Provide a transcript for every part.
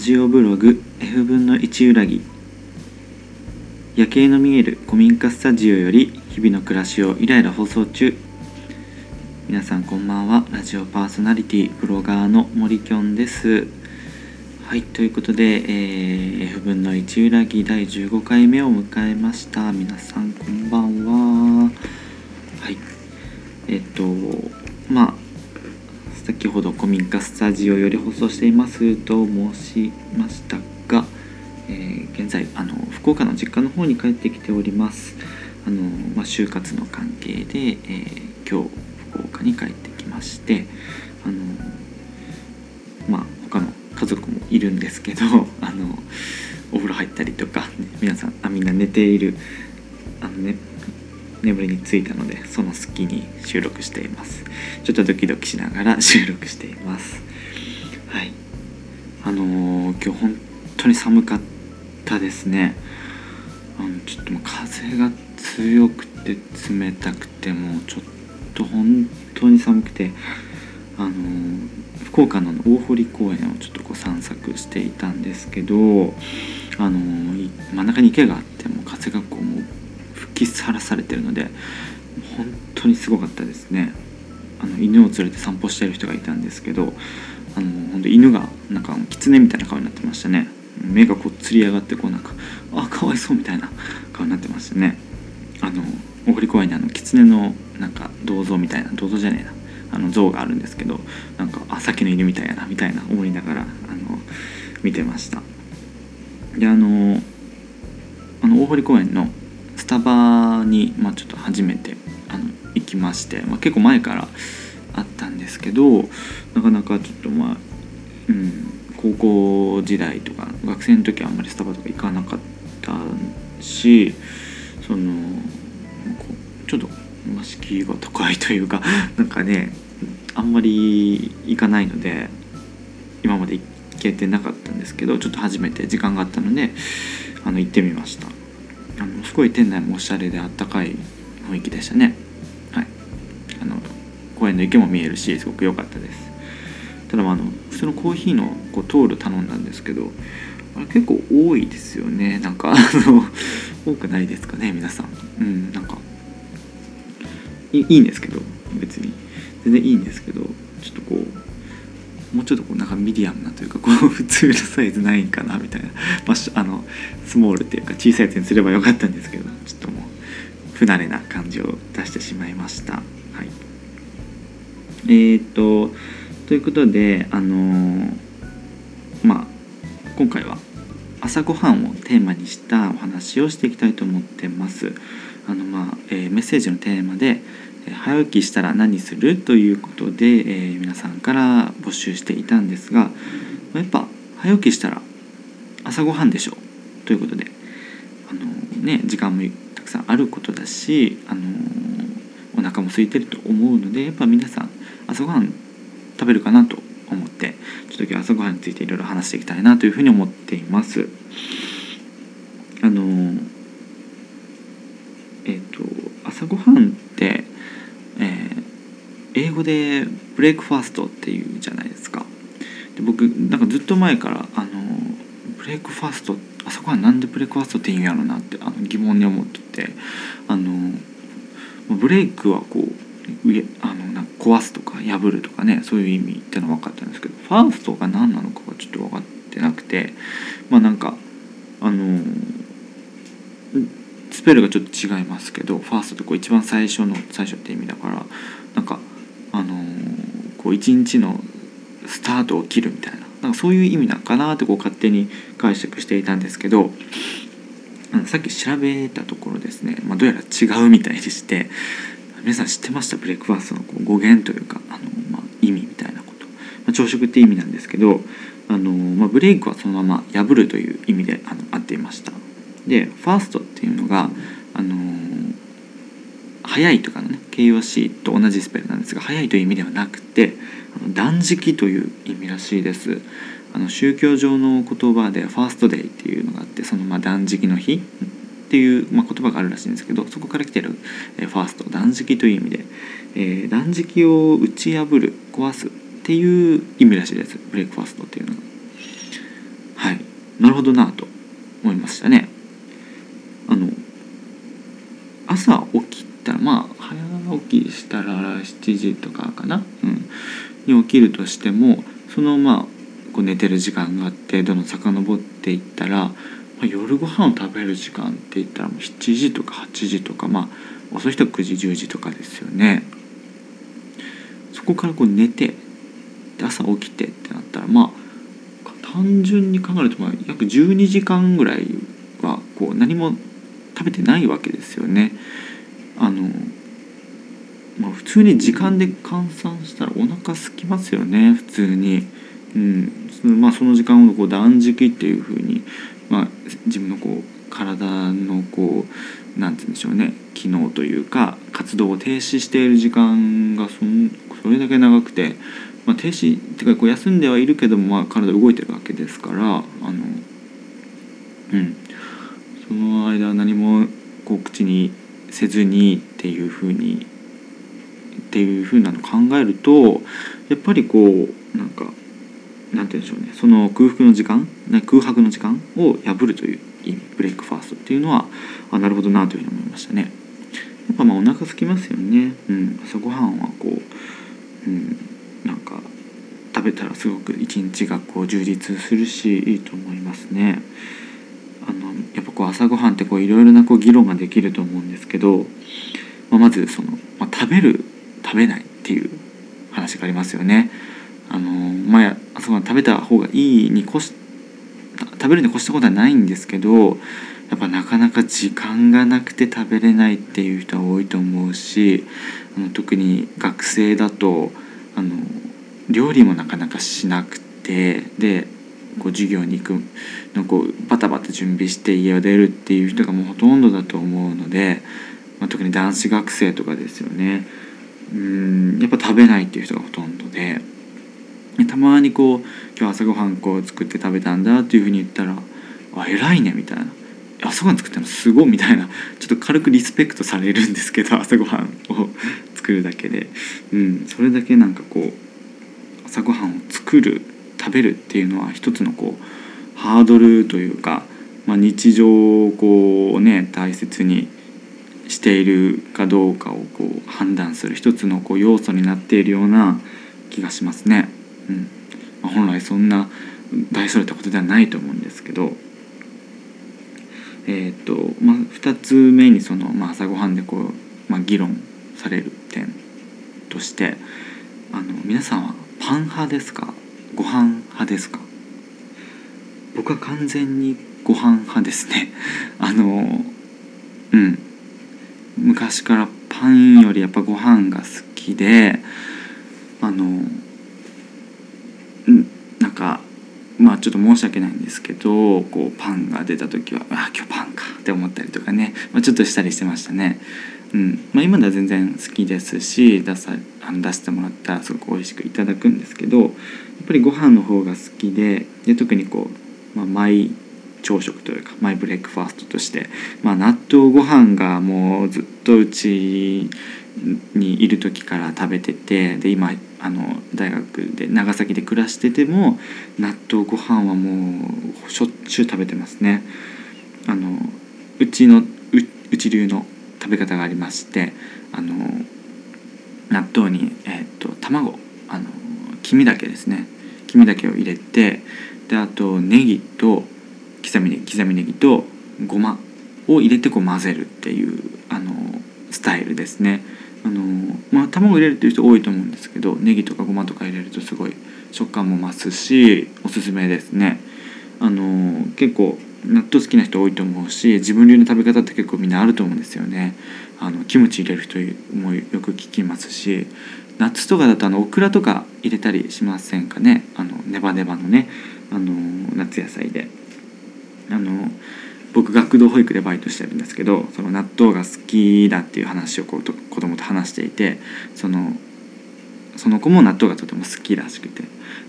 ジオブログ F 分の1裏木夜景の見える古民家スタジオより日々の暮らしをイライラ放送中。皆さんこんばんはラジオパーソナリティブロガーの森きょんです。はいということで、えー、F 分の1裏木第15回目を迎えました。皆さんこんばんは。はい。えっとまあ先ほど古民家スタジオより放送していますと申しましたが、えー、現在あの福岡の実家の方に帰ってきております。あの、まあ、就活の関係で、えー、今日福岡に帰ってきましてあのまあ他の家族もいるんですけどあのお風呂入ったりとか、ね、皆さんあみんな寝ているあのね眠りについたのでその隙に収録しています。ちょっとドキドキしながら収録しています。はい。あのー、今日本当に寒かったですね。あのちょっともう風が強くて冷たくてもうちょっと本当に寒くてあのー、福岡の大堀公園をちょっとこう散策していたんですけどあのー、真ん中に池があっても風がこうきさらされてるので本当にすごかったですね。あの犬を連れて散歩してる人がいたんですけどあの本当犬がなんか狐みたいな顔になってましたね。目がこうつり上がってこうなんかあかわいそうみたいな顔になってましたね。あの大堀公園にあの狐のなんか銅像みたいな銅像じゃねえな。あの像があるんですけどなんかあさっきの犬みたいやなみたいな思いながらあの見てました。であのあの大堀公園のタバに、まあ、ちょっと初めてあの行きまして、まあ、結構前からあったんですけどなかなかちょっとまあ、うん、高校時代とか学生の時はあんまりスタバとか行かなかったしそのちょっと、まあ、敷居が高いというか なんかねあんまり行かないので今まで行けてなかったんですけどちょっと初めて時間があったのであの行ってみました。あのすごい店内もおしゃれであったかい雰囲気でしたね。はい。あの公園の池も見えるしすごく良かったです。ただあの普通のコーヒーのこうトール頼んだんですけどあれ結構多いですよね。なんかあの多くないですかね皆さん。うんなんかいいんですけど別に。全然いいんですけどちょっとこうもうちょっとこうなんかミディアムなというかこう普通のサイズないんかなみたいな、まあ、あのスモールっていうか小さいやつにすればよかったんですけどちょっともう不慣れな感じを出してしまいました。はい、えー、っとということであのまあ今回は朝ごはんをテーマにしたお話をしていきたいと思ってます。あのまあえー、メッセージのテーマで早起きしたら何するということで、えー、皆さんから募集していたんですがやっぱ早起きしたら朝ごはんでしょうということであの、ね、時間もたくさんあることだしあのお腹も空いてると思うのでやっぱ皆さん朝ごはん食べるかなと思ってちょっと今日朝ごはんについていろいろ話していきたいなというふうに思っています。あのえっ、ー、と朝ごはんって英語でブレイクファーストっていうじゃないですかで僕なんかずっと前からブレイクファーストあそこはなんでブレイクファーストって言うんやろなってあの疑問に思っててあのブレイクはこう上あのなんか壊すとか破るとかねそういう意味ってのは分かったんですけどファーストが何なのかがちょっと分かってなくてまあなんかあのスペルがちょっと違いますけどファーストってこう一番最初の最初って意味だからなんかあのこう一日のスタートを切るみたいな。なんかそういう意味なのかなってこう勝手に解釈していたんですけどさっき調べたところですね、まあ、どうやら違うみたいでして皆さん知ってました？ブレックファーストのこう語源というかあの、まあ、意味みたいなこと、まあ、朝食って意味なんですけどあの、まあ、ブレイクはそのまま破るという意味であの合っていました。でファーストっていうのがあの早いとかのね形容詞と同じスペルなんですが早いという意味ではなくて断食という意味らしいです。あの宗教上の言葉でファーストデイっていうのがあってそのまあ断食の日っていう、まあ、言葉があるらしいんですけどそこから来てる、えファースト断食という意味で、えー、断食を打ち破る壊すっていう意味らしいです。ブレイクファーストっていうのが。なるほどなと思いましたね。あの朝起きたらまあ早起きしたら7時とかかな、うん、に起きるとしてもそのまあこう寝てる時間があってどんどん遡っていったら、まあ、夜ご飯を食べる時間って言ったらもう7時とか8時とかまあ遅い人は9時10時とかですよね。そこからこう寝て朝起きてってなったらまあ単純に考えるとまあ約12時間ぐらいはこう何も食べてないわけですよね。あのまあ、普通に時間で換算したらお腹空きますよね普通に。うんまあ、その時間をこう断食っていうふうに、まあ、自分のこう体のこうなんて言うんでしょうね機能というか活動を停止している時間がそんそれだけ長くて、まあ、停止っていうかこう休んではいるけども、まあ、体動いてるわけですからあの、うん、その間何もこう口にせずにっていうふうにっていうふうなのを考えるとやっぱりこうなんかなんて言うんでしょうねその空腹の時間空白の時間を破るという意味ブレイクファーストっていうのはあなるほどなというふうに思いましたね。やっぱまあお腹空きますよね。うん、朝ごはんはこう、うん、なんか食べたらすごく一日がこう充実するしいいと思いますね。あのやっぱこう朝ごはんっていろいろなこう議論ができると思うんですけど、まあ、まずその、まあ、食べる食べないっていう話がありますよね。あのまあ朝ごはん食べた方がいいに越し食べるに越したことはないんですけどやっぱなかなか時間がなくて食べれないっていう人は多いと思うしあの特に学生だとあの料理もなかなかしなくてでこう授業に行くのこうバタバタ準備して家を出るっていう人がもうほとんどだと思うので、まあ、特に男子学生とかですよねうんやっぱ食べないっていう人がほとんどでたまにこう「今日朝ごはんこう作って食べたんだ」っていうふうに言ったら「あ偉いね」みたいな「朝ごはん作ったのすごい」みたいな。ちょっと軽くリスペクトされるんですけど朝ごはんを作るだけで、うん、それだけなんかこう朝ごはんを作る食べるっていうのは一つのこうハードルというか、まあ、日常をこうね大切にしているかどうかをこう判断する一つのこう要素になっているような気がしますね。うん。まあ、本来そんな大それたことではないと思うんですけど、えーとまあ、2つ目にその、まあ、朝ごはんでこう、まあ、議論される点としてあの皆さんはパン派ですか？ご飯派ですか？僕は完全にご飯派ですね。あのうん。昔からパンよりやっぱご飯が好きであのなんかまあちょっと申し訳ないんですけどこうパンが出た時はあ今日パンかって思ったりとかね、まあ、ちょっとしたりしてましたね。うんまあ、今では全然好きですし出さあの出してもらったらすごく美味しくいただくんですけどやっぱりご飯の方が好きでで特にこう、まあ、マイ朝食というかマイブレックファーストとして、まあ、納豆ご飯がもうずっとうちにいる時から食べててで今あの大学で長崎で暮らしてても納豆ご飯はもうしょっちゅう食べてますね。あのうちのうち流の食べ方がありましてあの納豆に、えーと、卵あの黄身だけですね黄身だけを入れてであとネギと刻みネギ刻みネギとごまを入れてこう混ぜるっていうあのスタイルですね。あのまあ、卵入れるっていう人多いと思うんですけどネギとかごまとか入れるとすごい食感も増すしおすすめですね。あの結構納豆好きな人多いと思うし自分流の食べ方って結構みんなあると思うんですよねあのキムチ入れる人もよく聞きますし夏とかだとあのオクラとか入れたりしませんかねあのネバネバのねあの夏野菜であの僕学童保育でバイトしてるんですけどその納豆が好きだっていう話をこうと子供と話していてそのその子も納豆がとても好きらしくて。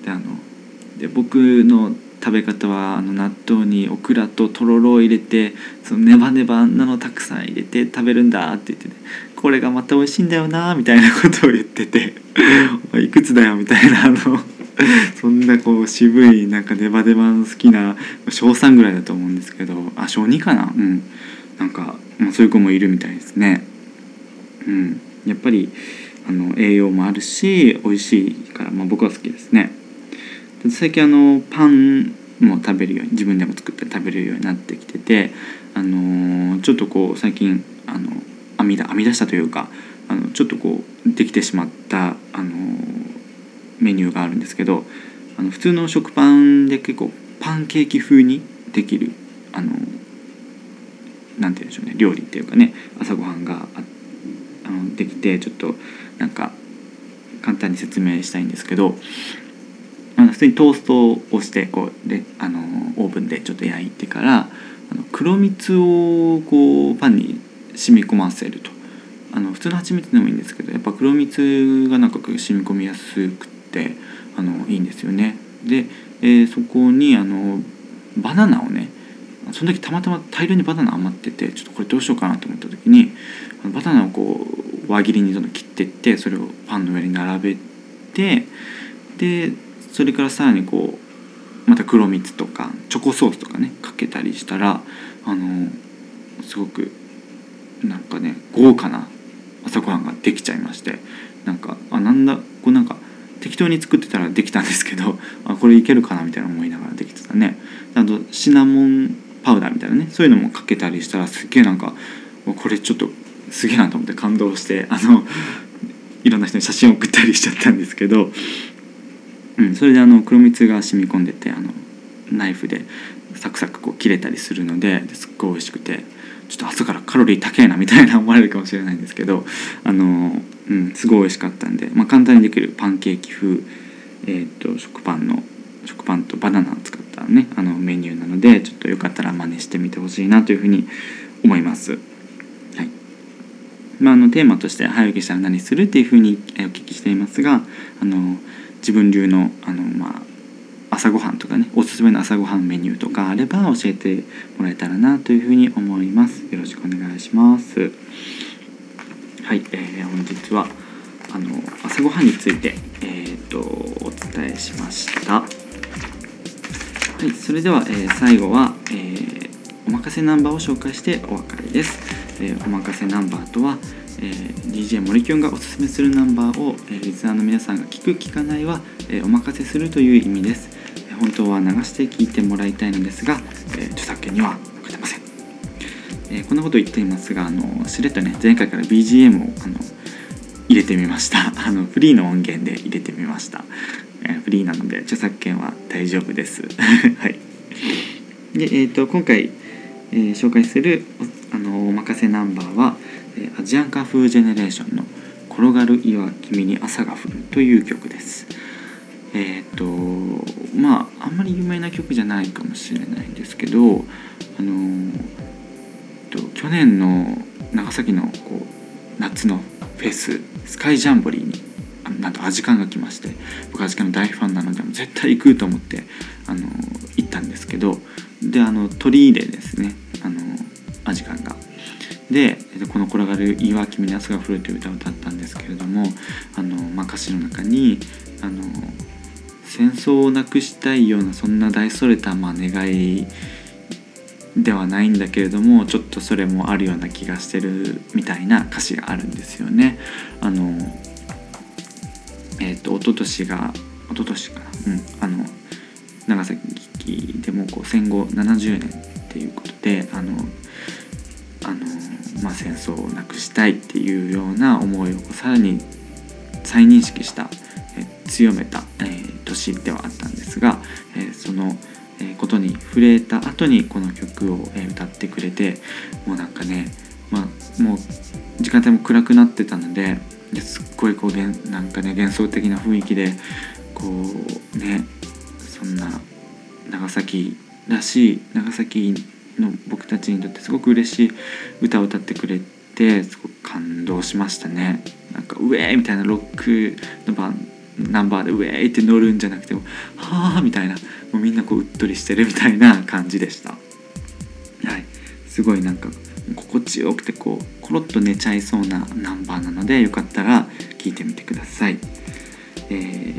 であので僕の食べ方はあの納豆にオクラととろろを入れてそのネバネバなのたくさん入れて食べるんだって言ってて、これがまた美味しいんだよなみたいなことを言ってて いくつだよみたいなあの そんなこう渋いなんかネバネバの好きな小3ぐらいだと思うんですけどあ小2かな？うん。なんか、まあ、そういう子もいるみたいですね。うん。やっぱりあの栄養もあるし美味しいから、まあ、僕は好きですね。最近あのパンも食べるように自分でも作って食べるようになってきててあの、ちょっとこう最近あの編み出編み出したというかあのちょっとこうできてしまったあのメニューがあるんですけどあの普通の食パンで結構パンケーキ風にできるあのなんて言うんでしょうね料理っていうかね朝ごはんがあのできてちょっとなんか簡単に説明したいんですけどあの普通にトーストをしてこうであのオーブンでちょっと焼いてからあの黒蜜をこうパンに染み込ませると。あの普通の蜂蜜でもいいんですけどやっぱ黒蜜がなんか染み込みやすくてあのいいんですよね。で、えー、そこにあのバナナをねその時たまたま大量にバナナ余っててちょっとこれどうしようかなと思った時にバナナをこう輪切りにどんどん切ってってそれをパンの上に並べてでそれからさらにこうまた黒蜜とかチョコソースとかねかけたりしたらあのすごくなんかね豪華な朝ごはんができちゃいましてなんかあなんだこうなんか適当に作ってたらできたんですけど あこれいけるかなみたいな思いながらできてたね。あとシナモンパウダーみたいなねそういうのもかけたりしたらすっげえなんかこれちょっとすげえなと思って感動してあの いろんな人に写真を送ったりしちゃったんですけど。うん、それであの黒蜜が染み込んでてあのナイフでサクサクこう切れたりするのですっごい美味しくてちょっと朝からカロリー高いなみたいな思われるかもしれないんですけどあの、うん、すごい美味しかったんで、まあ、簡単にできるパンケーキ風、えーと、食パンの食パンとバナナを使ったねあのメニューなのでちょっとよかったら真似してみてほしいなというふうに思います。はいまあ、のテーマとして「早起きしたら何する?」っていうふうにお聞きしていますがあの自分流のあの、まあ、朝ごはんとかねおすすめの朝ごはんメニューとかあれば教えてもらえたらなというふうに思いますよろしくお願いしますはい、えー、本日はあの朝ごはんについて、えーと、お伝えしました。はいそれでは、えー、最後は、えー、おまかせナンバーを紹介してお別れです、えー、おまかせナンバーとはえー、DJ 森きょんがおすすめするナンバーを、えー、リスナーの皆さんが聞く聞かないは、えー、お任せするという意味です、本当は流して聞いてもらいたいのですが、え著作権には書いてません、えこんなこと言っていますがあのしれっとね前回から BGM をあの入れてみました。あのフリーの音源で入れてみました、えフリーなので著作権は大丈夫です。はい。で、えーと、今回、え紹介するあのお任せナンバーはえアジアンカ風ジェネレーションの「転がる岩君に朝が降る」という曲です。えっ、ー、とまああんまり有名な曲じゃないかもしれないんですけどあのと去年の長崎のこう夏のフェススカイジャンボリーになんとアジカンが来まして僕アジカンの大ファンなので絶対行くと思ってあの行ったんですけどであの鳥居でですねあのアジカンがでこの「転がる岩君に朝が降る」という歌を歌ったんですけれどもあの、まあ、歌詞の中にあの戦争をなくしたいようなそんな大それたまあ願いではないんだけれどもちょっとそれもあるような気がしてるみたいな歌詞があるんですよね。あのえっ、ー、と一昨年が一昨年かな、うん、あの長崎でもこう戦後70年っていうことであのあのまあ、戦争をなくしたいっていうような思いをさらに再認識した、え強めた、えー、年ではあったんですが、えその、ことに触れた後にこの曲を、え歌ってくれてもうなんかね、まあ、もう時間帯も暗くなってたのですっごいこうなんかね幻想的な雰囲気でこうねそんな長崎らしい長崎の僕たちにとってすごく嬉しい歌を歌ってくれてすごく感動しましたねなんか「ウェーイ!」みたいなロックのバンナンバーで「ウェーイ!」って乗るんじゃなくても「はあ」みたいなもうみんなこううっとりしてるみたいな感じでしたはいすごいなんか心地よくてこうコロッと寝ちゃいそうなナンバーなのでよかったら聴いてみてください、え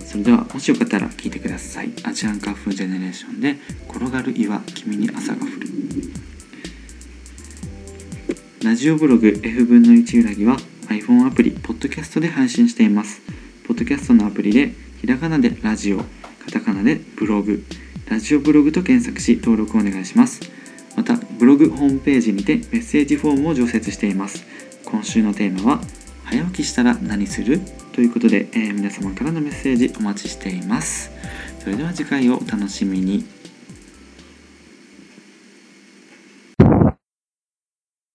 ー、それではもしよかったら聞いてくださいアジアンカフージェネレーションで転がる岩君に朝が降るラジオブログ F 分の1裏木は iPhone アプリ、ポッドキャストで配信しています。ポッドキャストのアプリで、ひらがなでラジオ、カタカナでブログ、ラジオブログと検索し登録お願いします。また、ブログホームページにてメッセージフォームを常設しています。今週のテーマは、早起きしたら何する？ということで、えー皆様からのメッセージお待ちしています。それでは次回をお楽しみに。